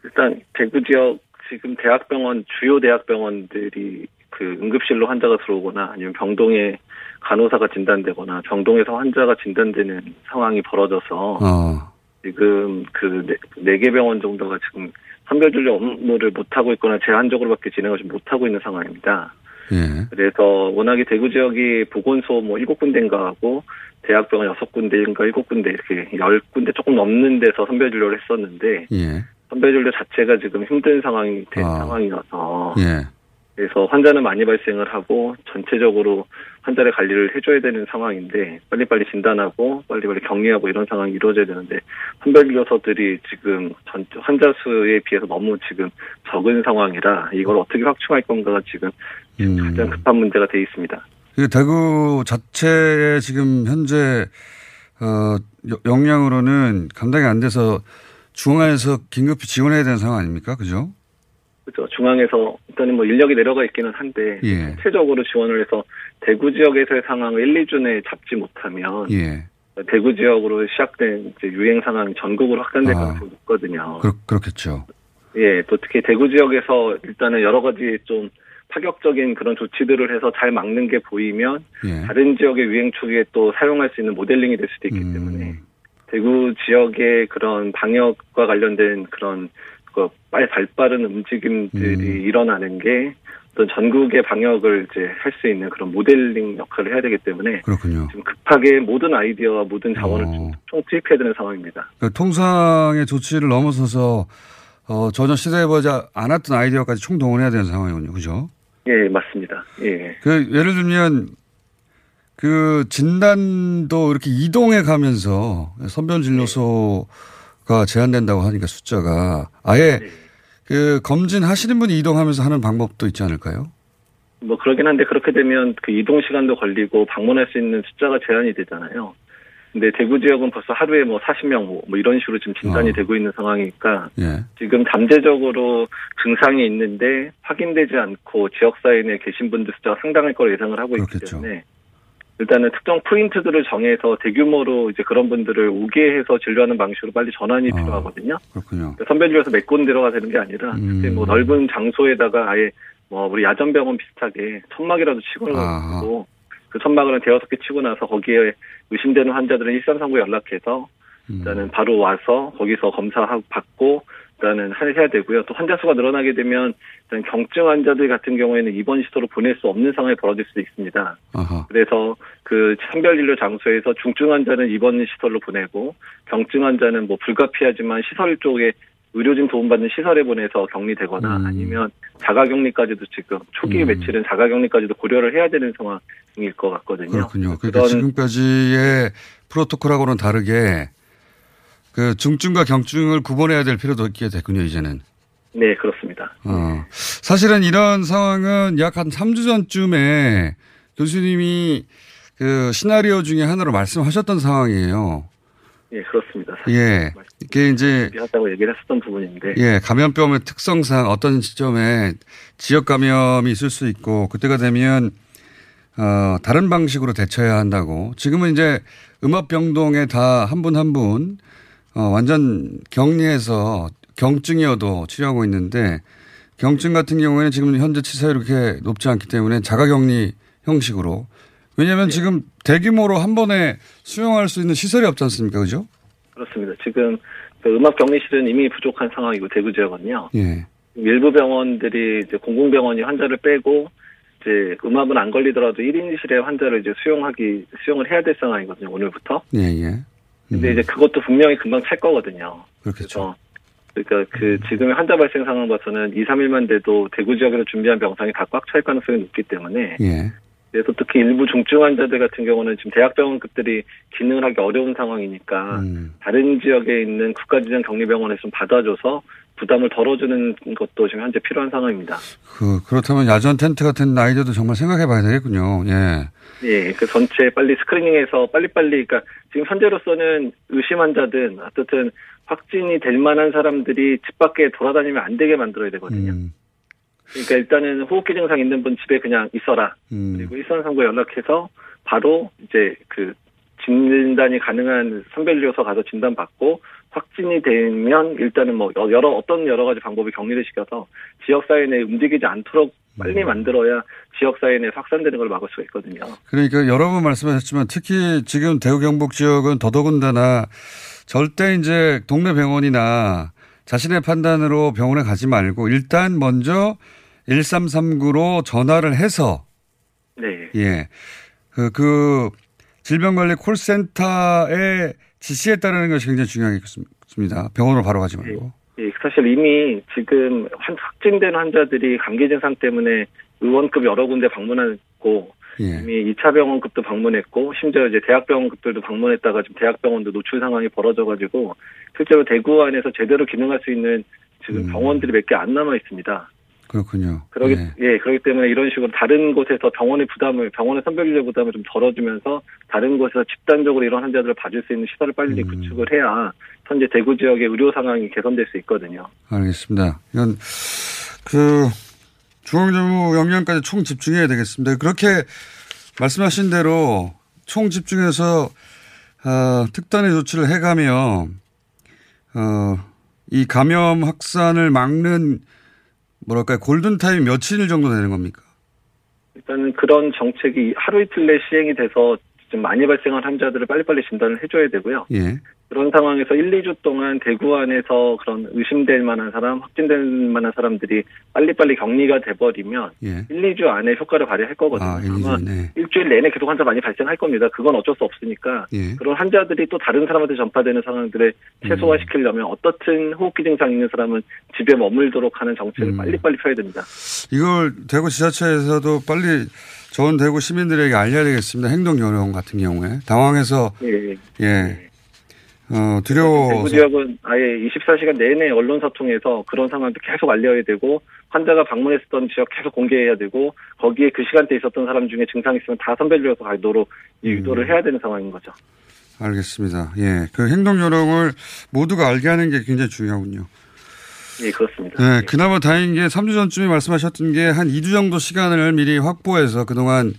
일단 대구 지역 지금 대학병원 주요 대학병원들이 그 응급실로 환자가 들어오거나 아니면 병동에 간호사가 진단되거나 병동에서 환자가 진단되는 상황이 벌어져서 어, 지금 그네개 병원 정도가 지금 선별 진료 업무를 못 하고 있거나 제한적으로밖에 진행을 좀 못 하고 있는 상황입니다. 예. 그래서 워낙에 대구 지역이 보건소 뭐 일곱 군데인가 하고 대학병원 여섯 군데인가 일곱 군데 이렇게 열 군데 조금 넘는 데서 선별 진료를 했었는데 예. 선별 진료 자체가 지금 힘든 상황이 된 아. 상황이어서 예. 그래서 환자는 많이 발생을 하고 전체적으로 환자의 관리를 해줘야 되는 상황인데 빨리빨리 진단하고 빨리빨리 격리하고 이런 상황이 이루어져야 되는데 선별진료소들이 지금 전 환자 수에 비해서 너무 지금 적은 상황이라 이걸 어떻게 확충할 건가가 지금 가장 급한 문제가 돼 있습니다. 그 대구 자체에 지금 현재 어, 여- 역량으로는 감당이 안 돼서 중앙에서 긴급히 지원해야 되는 상황 아닙니까? 그죠? 그렇죠. 중앙에서 일단은 뭐 인력이 내려가 있기는 한데 예. 전체적으로 지원을 해서 대구 지역에서의 상황을 1, 2주 내에 잡지 못하면 예. 대구 지역으로 시작된 이제 유행 상황이 전국으로 확산될 아. 가능성이 높거든요. 그렇, 그렇겠죠. 예, 또 특히 대구 지역에서 일단은 여러 가지 좀 파격적인 그런 조치들을 해서 잘 막는 게 보이면 예. 다른 지역의 유행 초기에 또 사용할 수 있는 모델링이 될 수도 있기 음. 때문에 대구 지역의 그런 방역과 관련된 그런 그 빨리 발 빠른 움직임들이 음. 일어나는 게 어떤 전국의 방역을 이제 할 수 있는 그런 모델링 역할을 해야 되기 때문에 그렇군요. 지금 급하게 모든 아이디어와 모든 자원을 어. 좀총 투입해야 되는 상황입니다. 그러니까 통상의 조치를 넘어서서 어, 전혀 시도해보지 않았던 아이디어까지 총동원해야 되는 상황이군요. 그죠? 예, 맞습니다. 예. 그 예를 들면 그 진단도 이렇게 이동해 가면서 선별 진료소 가 제한된다고 하니까 숫자가 아예 그 검진 하시는 분이 이동하면서 하는 방법도 있지 않을까요? 뭐 그러긴 한데 그렇게 되면 그 이동 시간도 걸리고 방문할 수 있는 숫자가 제한이 되잖아요. 근데 대구 지역은 벌써 하루에 뭐 40명 뭐, 뭐 이런 식으로 지금 진단이 어. 되고 있는 상황이니까 예. 지금 잠재적으로 증상이 있는데 확인되지 않고 지역 사회에 계신 분들 숫자가 상당할 거로 예상을 하고 있기 그렇겠죠. 때문에 일단은 특정 포인트들을 정해서 대규모로 이제 그런 분들을 오게 해서 진료하는 방식으로 빨리 전환이 아. 필요하거든요. 그렇군요. 그러니까 선별진료소 몇 군데로 가 되는 게 아니라 음. 뭐 넓은 장소에다가 아예 뭐 우리 야전병원 비슷하게 천막이라도 치고. 놓고 그 천막을 대여섯 개 치고 나서 거기에 의심되는 환자들은 1339 연락해서 음. 일단은 바로 와서 거기서 검사하고 받고 일단은 하- 해야 되고요. 또 환자 수가 늘어나게 되면 일단 경증 환자들 같은 경우에는 입원 시설로 보낼 수 없는 상황이 벌어질 수도 있습니다. 아하. 그래서 그 선별 진료 장소에서 중증 환자는 입원 시설로 보내고 경증 환자는 뭐 불가피하지만 시설 쪽에 의료진 도움받는 시설에 보내서 격리되거나 음. 아니면 자가격리까지도 지금 초기 음. 며칠은 자가격리까지도 고려를 해야 되는 상황일 것 같거든요. 그렇군요. 그러니까 지금까지의 프로토콜하고는 다르게 그 중증과 경증을 구분해야 될 필요도 있게 됐군요, 이제는. 네, 그렇습니다. 어. 사실은 이런 상황은 약 한 3주 전쯤에 교수님이 그 시나리오 중에 하나로 말씀하셨던 상황이에요. 예, 그렇습니다. 예. 이게 이제 하다고 얘기를 했었던 부분인데 예, 감염병의 특성상 어떤 시점에 지역 감염이 있을 수 있고 그때가 되면 어, 다른 방식으로 대처해야 한다고. 지금은 이제 음압병동에 다 한 분 한 분 어, 완전 격리해서 경증이어도 치료하고 있는데 경증 같은 경우에는 지금 현재 치사율이 그렇게 높지 않기 때문에 자가격리 형식으로 왜냐하면 지금 대규모로 한 번에 수용할 수 있는 시설이 없지 않습니까? 그죠? 그렇습니다. 지금 그 음압 격리실은 이미 부족한 상황이고 대구 지역은요. 예. 일부 병원들이 이제 공공병원이 환자를 빼고 이제 음압은 안 걸리더라도 1인실에 환자를 이제 수용하기 수용을 해야 될 상황이거든요. 오늘부터. 예, 예. 근데 이제 그것도 분명히 금방 찰 거거든요. 그렇겠죠. 그러니까 그 지금의 환자 발생 상황 봐서는 2, 3일만 돼도 대구 지역에서 준비한 병상이 다 꽉 찰 가능성이 높기 때문에 예. 그래서 특히 일부 중증 환자들 같은 경우는 지금 대학병원급들이 기능을 하기 어려운 상황이니까 음. 다른 지역에 있는 국가지정 격리병원에서 좀 받아줘서 부담을 덜어주는 것도 지금 현재 필요한 상황입니다. 그, 그렇다면 야전 텐트 같은 아이디어도 정말 생각해 봐야 되겠군요. 예. 예, 그 전체 빨리 스크리닝해서 빨리빨리, 그러니까 지금 현재로서는 의심 환자든 어쨌든 확진이 될 만한 사람들이 집 밖에 돌아다니면 안 되게 만들어야 되거든요. 음. 그러니까 일단은 호흡기 증상 있는 분 집에 그냥 있어라. 음. 그리고 일선상고 연락해서 바로 이제 그 진단이 가능한 선별료소 가서 진단 받고 확진이 되면 일단은 뭐 여러 어떤 여러 가지 방법이 격리를 시켜서 지역 사회 내에 움직이지 않도록 빨리 음. 만들어야 지역 사회 내에 확산되는 걸 막을 수가 있거든요. 그러니까 여러 번 말씀하셨지만 특히 지금 대구 경북 지역은 더더군다나 절대 이제 동네 병원이나 자신의 판단으로 병원에 가지 말고 일단 먼저 1339로 전화를 해서 네. 예. 그, 그 질병관리 콜센터의 지시에 따르는 것이 굉장히 중요하겠습니다. 병원으로 바로 가지 말고. 예, 사실 이미 지금 환- 확진된 환자들이 감기 증상 때문에 의원급 여러 군데 방문했고 예. 이미 2차 병원급도 방문했고 심지어 이제 대학병원급들도 방문했다가 지금 대학병원도 노출 상황이 벌어져가지고 실제로 대구 안에서 제대로 기능할 수 있는 지금 병원들이 몇 개 안 남아 있습니다. 그렇군요. 그러기 예. 예 그렇기 때문에 이런 식으로 다른 곳에서 병원의 부담을 병원의 선별진료 부담을 좀 덜어주면서 다른 곳에서 집단적으로 이런 환자들을 봐줄 수 있는 시설을 빨리 음. 구축을 해야 현재 대구 지역의 의료 상황이 개선될 수 있거든요. 알겠습니다. 이건 그 중앙정부 영역까지 총 집중해야 되겠습니다. 그렇게 말씀하신 대로 총 집중해서 어, 특단의 조치를 해가며 어, 이 감염 확산을 막는 뭐랄까요 골든 타임 며칠 정도 되는 겁니까? 일단은 그런 정책이 하루 이틀 내 시행이 돼서 좀 많이 발생한 환자들을 빨리빨리 진단을 해줘야 되고요. 예. 그런 상황에서 1, 2주 동안 대구 안에서 그런 의심될 만한 사람, 확진될 만한 사람들이 빨리빨리 격리가 돼버리면 예. 1, 2주 안에 효과를 발휘할 거거든요. 아, 1, 아마 2주 네. 일주일 내내 계속 환자 많이 발생할 겁니다. 그건 어쩔 수 없으니까 예. 그런 환자들이 또 다른 사람한테 전파되는 상황들을 음. 최소화시키려면 어떻든 호흡기 증상 있는 사람은 집에 머물도록 하는 정책을 음. 빨리빨리 펴야 됩니다. 이걸 대구 지자체에서도 빨리 전 대구 시민들에게 알려야 되겠습니다. 행동 요령 같은 경우에 당황해서 예. 예. 어, 대구 두려워서 지역은 아예 24시간 내내 언론사 통해서 그런 상황도 계속 알려야 되고 환자가 방문했었던 지역 계속 공개해야 되고 거기에 그 시간대에 있었던 사람 중에 증상 있으면 다 선별되어서 가도록 이 음. 유도를 해야 되는 상황인 거죠. 알겠습니다. 예. 그 행동 요령을 모두가 알게 하는 게 굉장히 중요하군요. 예, 그렇습니다. 네, 그나마 다행인 게 3주 전쯤에 말씀하셨던 게 한 2주 정도 시간을 미리 확보해서 그동안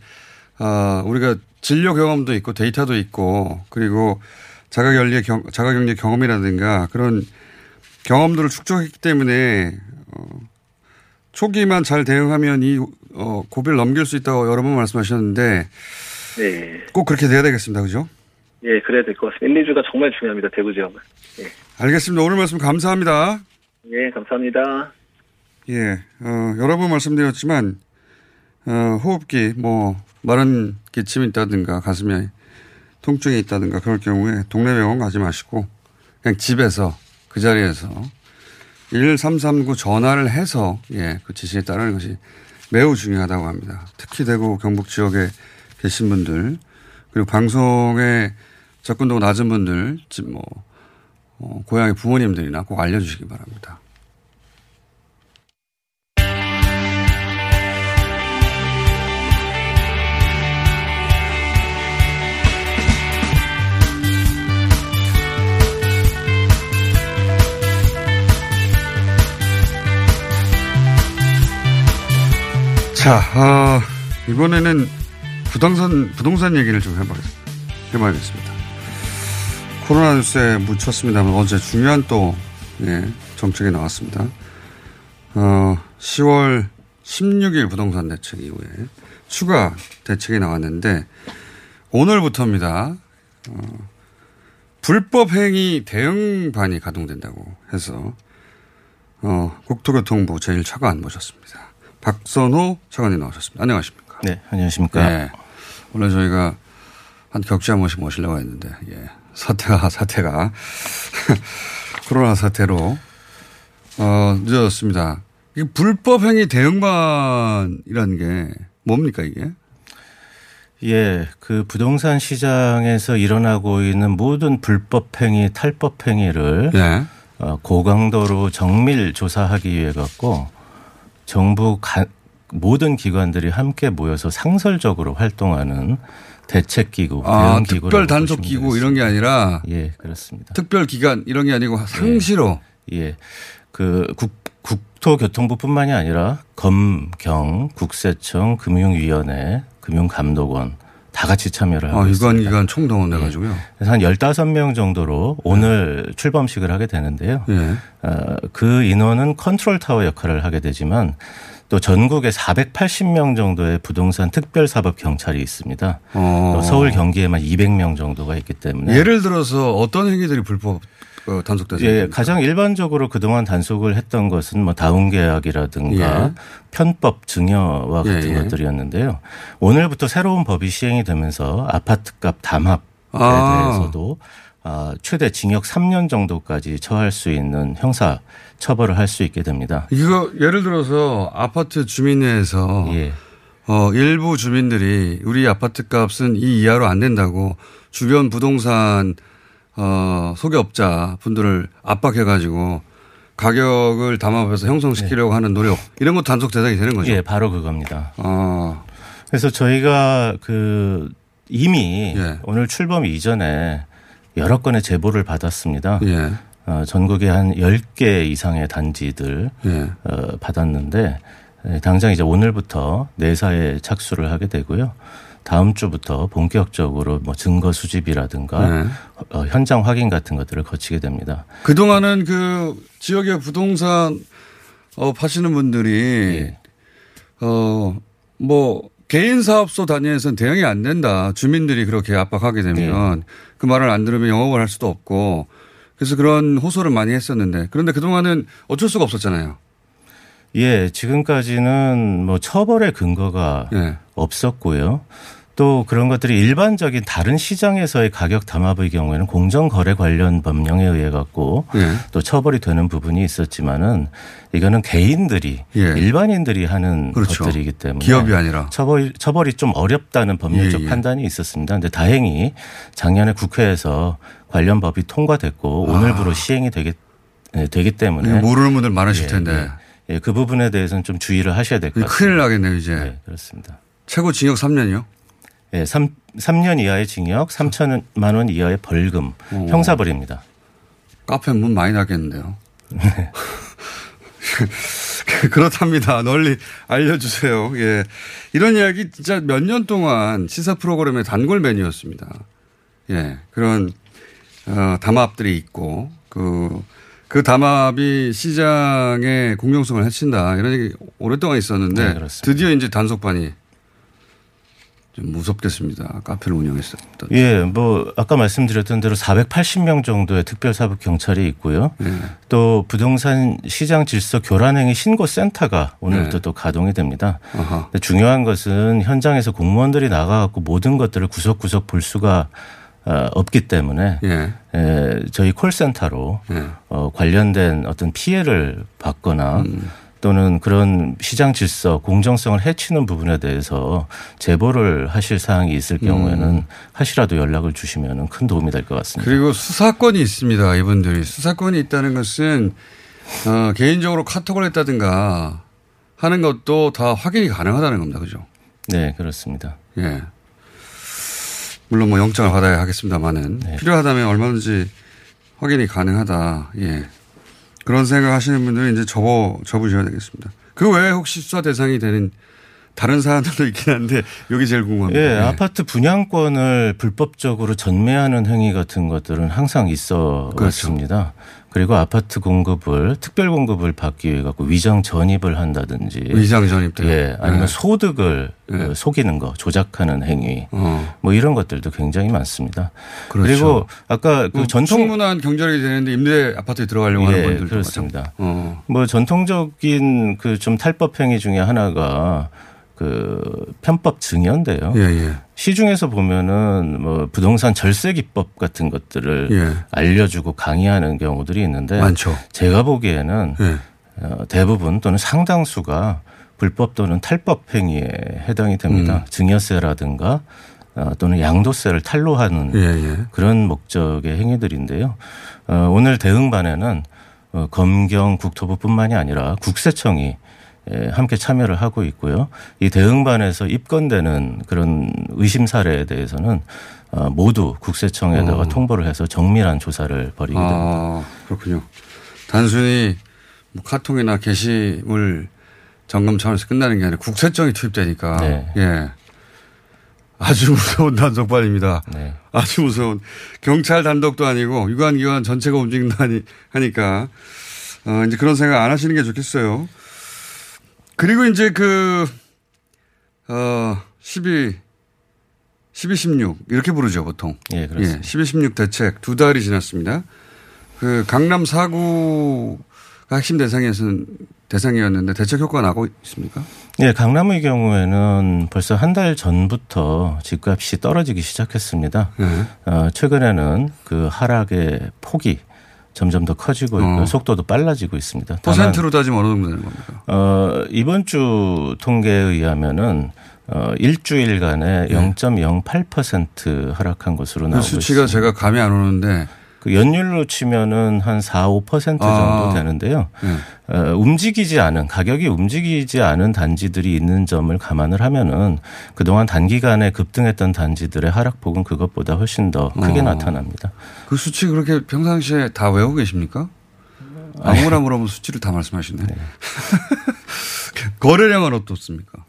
아, 우리가 진료 경험도 있고 데이터도 있고 그리고 자가격리 경, 자가격리 경험이라든가 그런 경험들을 축적했기 때문에 어, 초기만 잘 대응하면 이 어, 고비를 넘길 수 있다고 여러 번 말씀하셨는데 네. 꼭 그렇게 돼야 되겠습니다. 그죠? 예, 그래야 될 것 같습니다. 1, 2주가 정말 중요합니다. 대구 지역은. 예. 알겠습니다. 오늘 말씀 감사합니다. 예, 감사합니다. 예, 어, 여러 번 말씀드렸지만, 어, 호흡기, 뭐, 마른 기침이 있다든가, 가슴에 통증이 있다든가, 그럴 경우에 동네 병원 가지 마시고, 그냥 집에서, 그 자리에서, 1339 전화를 해서, 예, 그 지시에 따르는 것이 매우 중요하다고 합니다. 특히 대구 경북 지역에 계신 분들, 그리고 방송에 접근도가 낮은 분들, 집 뭐, 어, 고향의 부모님들이나 꼭 알려주시기 바랍니다. 자, 어, 이번에는 부동산, 부동산 얘기를 좀 해봐야겠습니다. 해봐야겠습니다. 코로나 뉴스에 묻혔습니다만 어제 중요한 또, 예, 정책이 나왔습니다. 어, 10월 16일 부동산 대책 이후에 추가 대책이 나왔는데 오늘부터입니다. 어, 불법 행위 대응반이 가동된다고 해서 어, 국토교통부 제1차관 모셨습니다. 박선호 차관님 나오셨습니다. 안녕하십니까? 네, 안녕하십니까? 네. 원래 저희가 한 격주 한 번씩 모시려고 했는데, 예. 사태가, 사태가. 코로나 사태로, 어, 늦어졌습니다. 이게 불법 행위 대응반이라는 게 뭡니까, 이게? 예, 그 부동산 시장에서 일어나고 있는 모든 불법 행위, 탈법 행위를 네. 어, 고강도로 정밀 조사하기 위해 갖고 정부 가, 모든 기관들이 함께 모여서 상설적으로 활동하는 대책 기구, 아, 대응기구라고 특별 단속 기구 이런 게 아니라. 예, 그렇습니다. 특별 기관 이런 게 아니고 상시로. 예. 그 국, 국토교통부뿐만이 아니라 검, 경, 국세청, 금융위원회, 금융감독원 다 같이 참여를 하고 아, 있습니다. 유관 기관 총동원돼 가지고요. 그래서 한 15명 정도로 오늘 출범식을 하게 되는데요. 예. 어, 그 인원은 컨트롤 타워 역할을 하게 되지만 또 전국에 480명 정도의 부동산 특별사법 경찰이 있습니다. 어. 또 서울 경기에만 200명 정도가 있기 때문에 예를 들어서 어떤 행위들이 불법 어, 단속돼서 예, 가장 일반적으로 그동안 단속을 했던 것은 뭐 다운 계약이라든가 예. 편법 증여와 같은 예, 예. 것들이었는데요. 오늘부터 새로운 법이 시행이 되면서 아파트값 담합에 아. 대해서도 어, 최대 징역 3년 정도까지 처할 수 있는 형사 처벌을 할 수 있게 됩니다. 이거 예를 들어서 아파트 주민회에서 예. 어, 일부 주민들이 우리 아파트 값은 이 이하로 안 된다고 주변 부동산 어, 소개업자 분들을 압박해가지고 가격을 담합해서 형성시키려고 하는 노력 이런 것도 단속 대상이 되는 거죠. 예, 바로 그겁니다. 아. 그래서 저희가 그 이미 예. 오늘 출범 이전에 여러 건의 제보를 받았습니다. 예. 어, 전국에 한 10개 이상의 단지들 예. 어, 받았는데 예, 당장 이제 오늘부터 내사에 착수를 하게 되고요. 다음 주부터 본격적으로 뭐 증거 수집이라든가 네. 어, 현장 확인 같은 것들을 거치게 됩니다. 그동안은 그 지역의 부동산 어, 파시는 분들이 어, 뭐 개인 사업소 단위에서는 대응이 안 된다. 주민들이 그렇게 압박하게 되면 그 말을 안 들으면 영업을 할 수도 없고 그래서 그런 호소를 많이 했었는데 그런데 그동안은 어쩔 수가 없었잖아요. 예, 지금까지는 뭐 처벌의 근거가 예. 없었고요. 또 그런 것들이 일반적인 다른 시장에서의 가격 담합의 경우에는 공정거래 관련 법령에 의해 갖고 예. 또 처벌이 되는 부분이 있었지만은 이거는 개인들이 예. 일반인들이 하는 그렇죠. 것들이기 때문에 기업이 아니라. 처벌 처벌이 좀 어렵다는 법률적 예, 예. 판단이 있었습니다. 근데 다행히 작년에 국회에서 관련 법이 통과됐고 오늘부로 시행이 되기 예, 되기 때문에 아. 모르는 분들 많으실 예, 텐데. 예, 그 부분에 대해서는 좀 주의를 하셔야 될 것 같습니다. 큰일 나겠네요, 이제. 네, 그렇습니다. 최고 징역 3년이요? 예, 3, 3년 이하의 징역, 3천만 원 이하의 벌금, 오. 형사벌입니다. 카페 문 많이 나겠는데요. 그렇답니다. 널리 알려주세요. 예. 이런 이야기 진짜 몇 년 동안 시사 프로그램의 단골 메뉴였습니다. 예. 그런, 어, 담합들이 있고, 그, 그 담합이 시장의 공정성을 해친다. 이런 얘기 오랫동안 있었는데, 네. 드디어 이제 단속반이 좀 무섭겠습니다. 카페를 운영했었던. 예, 뭐 아까 말씀드렸던 대로 480명 정도의 특별사법 경찰이 있고요. 예. 또 부동산 시장 질서 교란행위 신고 센터가 오늘부터 네. 또 가동이 됩니다. 아하. 중요한 것은 현장에서 공무원들이 나가갖고 모든 것들을 구석구석 볼 수가 어, 없기 때문에 예. 에, 저희 콜센터로 예. 어, 관련된 어떤 피해를 받거나 음. 또는 그런 시장 질서 공정성을 해치는 부분에 대해서 제보를 하실 사항이 있을 경우에는 음. 하시라도 연락을 주시면 큰 도움이 될 것 같습니다. 그리고 수사권이 있습니다. 이분들이 수사권이 있다는 것은 어, 개인적으로 카톡을 했다든가 하는 것도 다 확인이 가능하다는 겁니다. 그죠? 네, 그렇습니다. 예. 물론 뭐 영장을 받아야 하겠습니다만은 네. 필요하다면 얼마든지 확인이 가능하다. 예. 그런 생각 하시는 분들은 이제 접어, 접으셔야 되겠습니다. 그 외에 혹시 수사 대상이 되는 다른 사안들도 있긴 한데 여기 제일 궁금합니다. 예, 예. 아파트 분양권을 불법적으로 전매하는 행위 같은 것들은 항상 있어 그렇죠. 왔습니다. 그리고 아파트 공급을 특별 공급을 받기 위해 갖고 위장 전입을 한다든지 위장 전입 때. 예, 아니면 네. 소득을 네. 어, 속이는 거, 조작하는 행위, 어. 뭐 이런 것들도 굉장히 많습니다. 그렇죠. 리고 아까 그뭐 전통 충분한 경제력이 되는데 임대 아파트에 들어가려고 하는 예, 분들도 그렇습니다. 어. 뭐 전통적인 그 좀 탈법 행위 중에 하나가 그 편법 증여인데요. 예, 예. 시중에서 보면은 뭐 부동산 절세 기법 같은 것들을 예. 알려주고 강의하는 경우들이 있는데 많죠. 제가 보기에는 예. 어, 대부분 또는 상당수가 불법 또는 탈법 행위에 해당이 됩니다. 음. 증여세라든가 어, 또는 양도세를 탈루하는 예, 예. 그런 목적의 행위들인데요. 어, 오늘 대응반에는 어, 검경 국토부뿐만이 아니라 국세청이 예, 함께 참여를 하고 있고요. 이 대응반에서 입건되는 그런 의심 사례에 대해서는 어, 모두 국세청에다가 어. 통보를 해서 정밀한 조사를 벌이게 됩니다. 아, 그렇군요. 단순히 뭐 카톡이나 게시물 점검 차원에서 끝나는 게 아니라 국세청이 투입되니까. 네. 예. 아주 무서운 단속반입니다. 네. 아주 무서운. 경찰 단독도 아니고 유관기관 전체가 움직인다니 하니까, 어, 이제 그런 생각 안 하시는 게 좋겠어요. 그리고 이제 그, 어, 12, 12, 16 이렇게 부르죠 보통. 예, 그렇습니다. 예, 12, 16 대책 두 달이 지났습니다. 그 강남 사구가 핵심 대상에서는 대상이었는데 대책 효과가 나고 있습니까? 예, 강남의 경우에는 벌써 한 달 전부터 집값이 떨어지기 시작했습니다. 네. 어, 최근에는 그 하락의 폭이 점점 더 커지고 있고 어. 속도도 빨라지고 있습니다. 퍼센트로 따지면 어느 정도 되는 겁니까? 어, 이번 주 통계에 의하면은 어, 일주일간에 네. 0.08% 하락한 것으로 그 나오고 수치가 있습니다. 제가 감이 안 오는데 그 연율로 치면은 한 4, 5% 정도 아. 되는데요. 네. 어, 움직이지 않은 가격이 움직이지 않은 단지들이 있는 점을 감안을 하면은 그동안 단기간에 급등했던 단지들의 하락폭은 그것보다 훨씬 더 크게 어. 나타납니다. 그 수치 그렇게 평상시에 다 외우고 계십니까? 아무나 물어보면 수치를 다 말씀하시네. 거래량은 어떻습니까?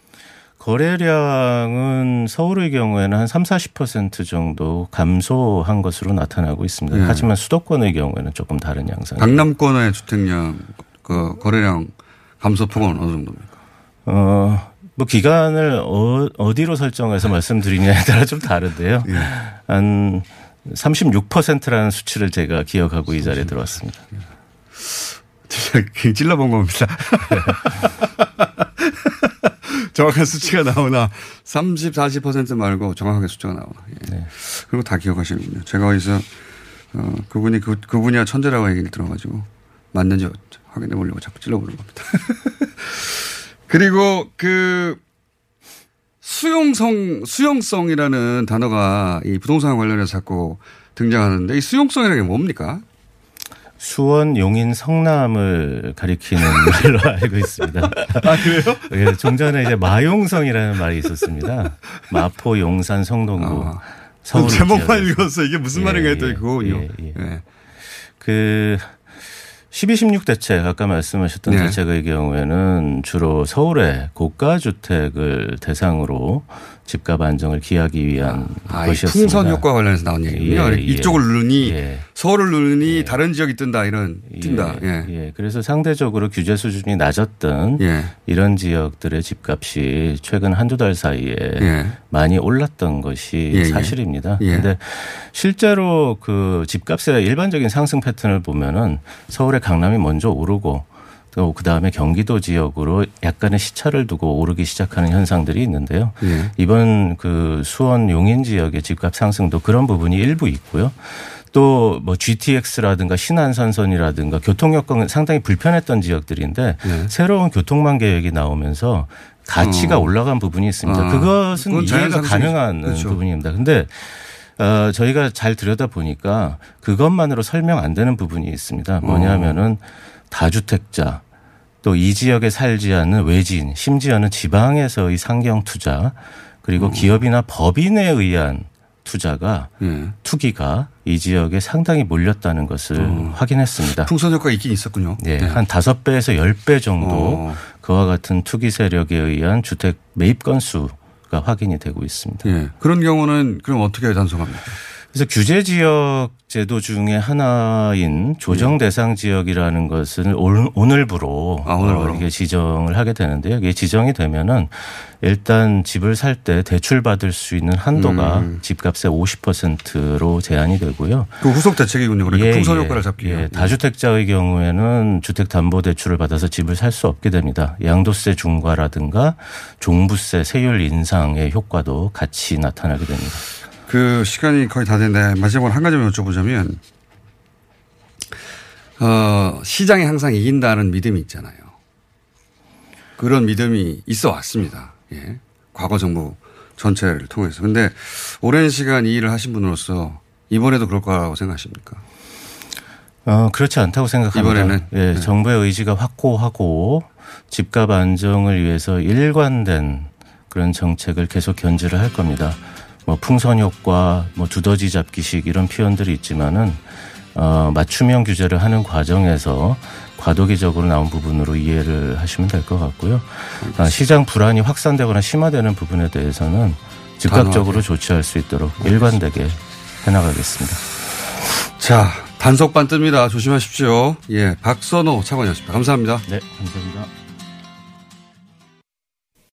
거래량은 서울의 경우에는 한 3, 40% 정도 감소한 것으로 나타나고 있습니다. 네. 하지만 수도권의 경우에는 조금 다른 양상입니다. 강남권의 주택량 그 거래량 감소폭은 어느 정도입니까? 어, 뭐 기간을 어, 디로 설정해서 말씀드리냐에 따라 좀 다른데요. 예. 한 36%라는 수치를 제가 기억하고 이 자리에 들어왔습니다. 진짜 그냥 찔러본 겁니다. 정확한 수치가 나오나 30, 40% 말고 정확하게 숫자가 나오나. 예. 그리고 다 기억하시는군요. 제가 어디서 어, 그분이 그, 그 분야 천재라고 얘기를 들어가지고 맞는지 확인해 보려고 자꾸 찔러보는 겁니다. 그리고 그 수용성, 수용성이라는 단어가 이 부동산 관련해서 자꾸 등장하는데 이 수용성이라는 게 뭡니까? 수원, 용인, 성남을 가리키는 말로 알고 있습니다. 아, 그래요? 예, 좀 전에 이제 마용성이라는 말이 있었습니다. 마포, 용산, 성동구. 서울 제목만 읽었어. 이게 무슨 말인가 했더니 그거군요. 예, 예. 그 12, 16 대책 아까 말씀하셨던 네. 대책의 경우에는 주로 서울의 고가 주택을 대상으로 집값 안정을 기하기 위한 아, 이 것이었습니다. 풍선 효과 관련해서 나온 얘기군요. 예, 예. 이쪽을 누르니 예. 서울을 누르니 다른 지역이 뜬다 이런 뜬다. 예, 예. 예. 그래서 상대적으로 규제 수준이 낮았던 예. 이런 지역들의 집값이 최근 한두 달 사이에 예. 많이 올랐던 것이 예, 예. 사실입니다. 예. 그런데 실제로 그 집값의 일반적인 상승 패턴을 보면은 서울의 강남이 먼저 오르고 또 그 다음에 경기도 지역으로 약간의 시차를 두고 오르기 시작하는 현상들이 있는데요. 예. 이번 그 수원 용인 지역의 집값 상승도 그런 부분이 일부 있고요. 또뭐 GTX라든가 신안선선이라든가 교통 여건은 상당히 불편했던 지역들인데 네. 새로운 교통망 계획이 나오면서 가치가 어. 올라간 부분이 있습니다. 아, 그것은 이해가. 가능한 그렇죠. 부분입니다. 근데 어, 저희가 잘 들여다 보니까 그것만으로 설명 안 되는 부분이 있습니다. 뭐냐면은 다주택자 또 이 지역에 살지 않는 외지인 심지어는 지방에서의 상경 투자 그리고 기업이나 법인에 의한 투자가 예. 투기가 이 지역에 상당히 몰렸다는 것을 확인했습니다. 풍선 효과 있긴 있었군요. 예, 네. 한 다섯 배에서 열 배 정도 어. 그와 같은 투기 세력에 의한 주택 매입 건수가 확인이 되고 있습니다. 예. 그런 경우는 그럼 어떻게 단속합니까? 그래서 규제 지역 제도 중에 하나인 조정 대상 지역이라는 것을 올- 오늘부로, 아, 오늘부로. 어, 이게 지정을 하게 되는데요. 이게 지정이 되면은 일단 집을 살 때 대출 받을 수 있는 한도가 음. 집값의 50%로 제한이 되고요. 그 후속 대책이군요. 그러니까 예, 풍선 예. 효과를 잡기 위한. 예, 다주택자의 경우에는 주택담보대출을 받아서 집을 살 수 없게 됩니다. 양도세 중과라든가 종부세 세율 인상의 효과도 같이 나타나게 됩니다. 그 시간이 거의 다 됐는데 마지막으로 한 가지만 여쭤보자면 어, 시장이 항상 이긴다는 믿음이 있잖아요. 그런 믿음이 있어 왔습니다. 예. 과거 정부 전체를 통해서. 근데 오랜 시간 이 일을 하신 분으로서 이번에도 그럴 거라고 생각하십니까? 어, 그렇지 않다고 생각합니다. 이번에는? 예, 네. 정부의 의지가 확고하고 집값 안정을 위해서 일관된 그런 정책을 계속 견지를 할 겁니다. 뭐 풍선 효과, 뭐 두더지 잡기식 이런 표현들이 있지만은 어, 맞춤형 규제를 하는 과정에서 과도기적으로 나온 부분으로 이해를 하시면 될 것 같고요. 아, 시장 불안이 확산되거나 심화되는 부분에 대해서는 즉각적으로 조치할 수 있도록 일관되게 해나가겠습니다. 자, 단속반 뜹니다. 조심하십시오. 예. 박선호 차관이었습니다. 감사합니다. 네, 감사합니다.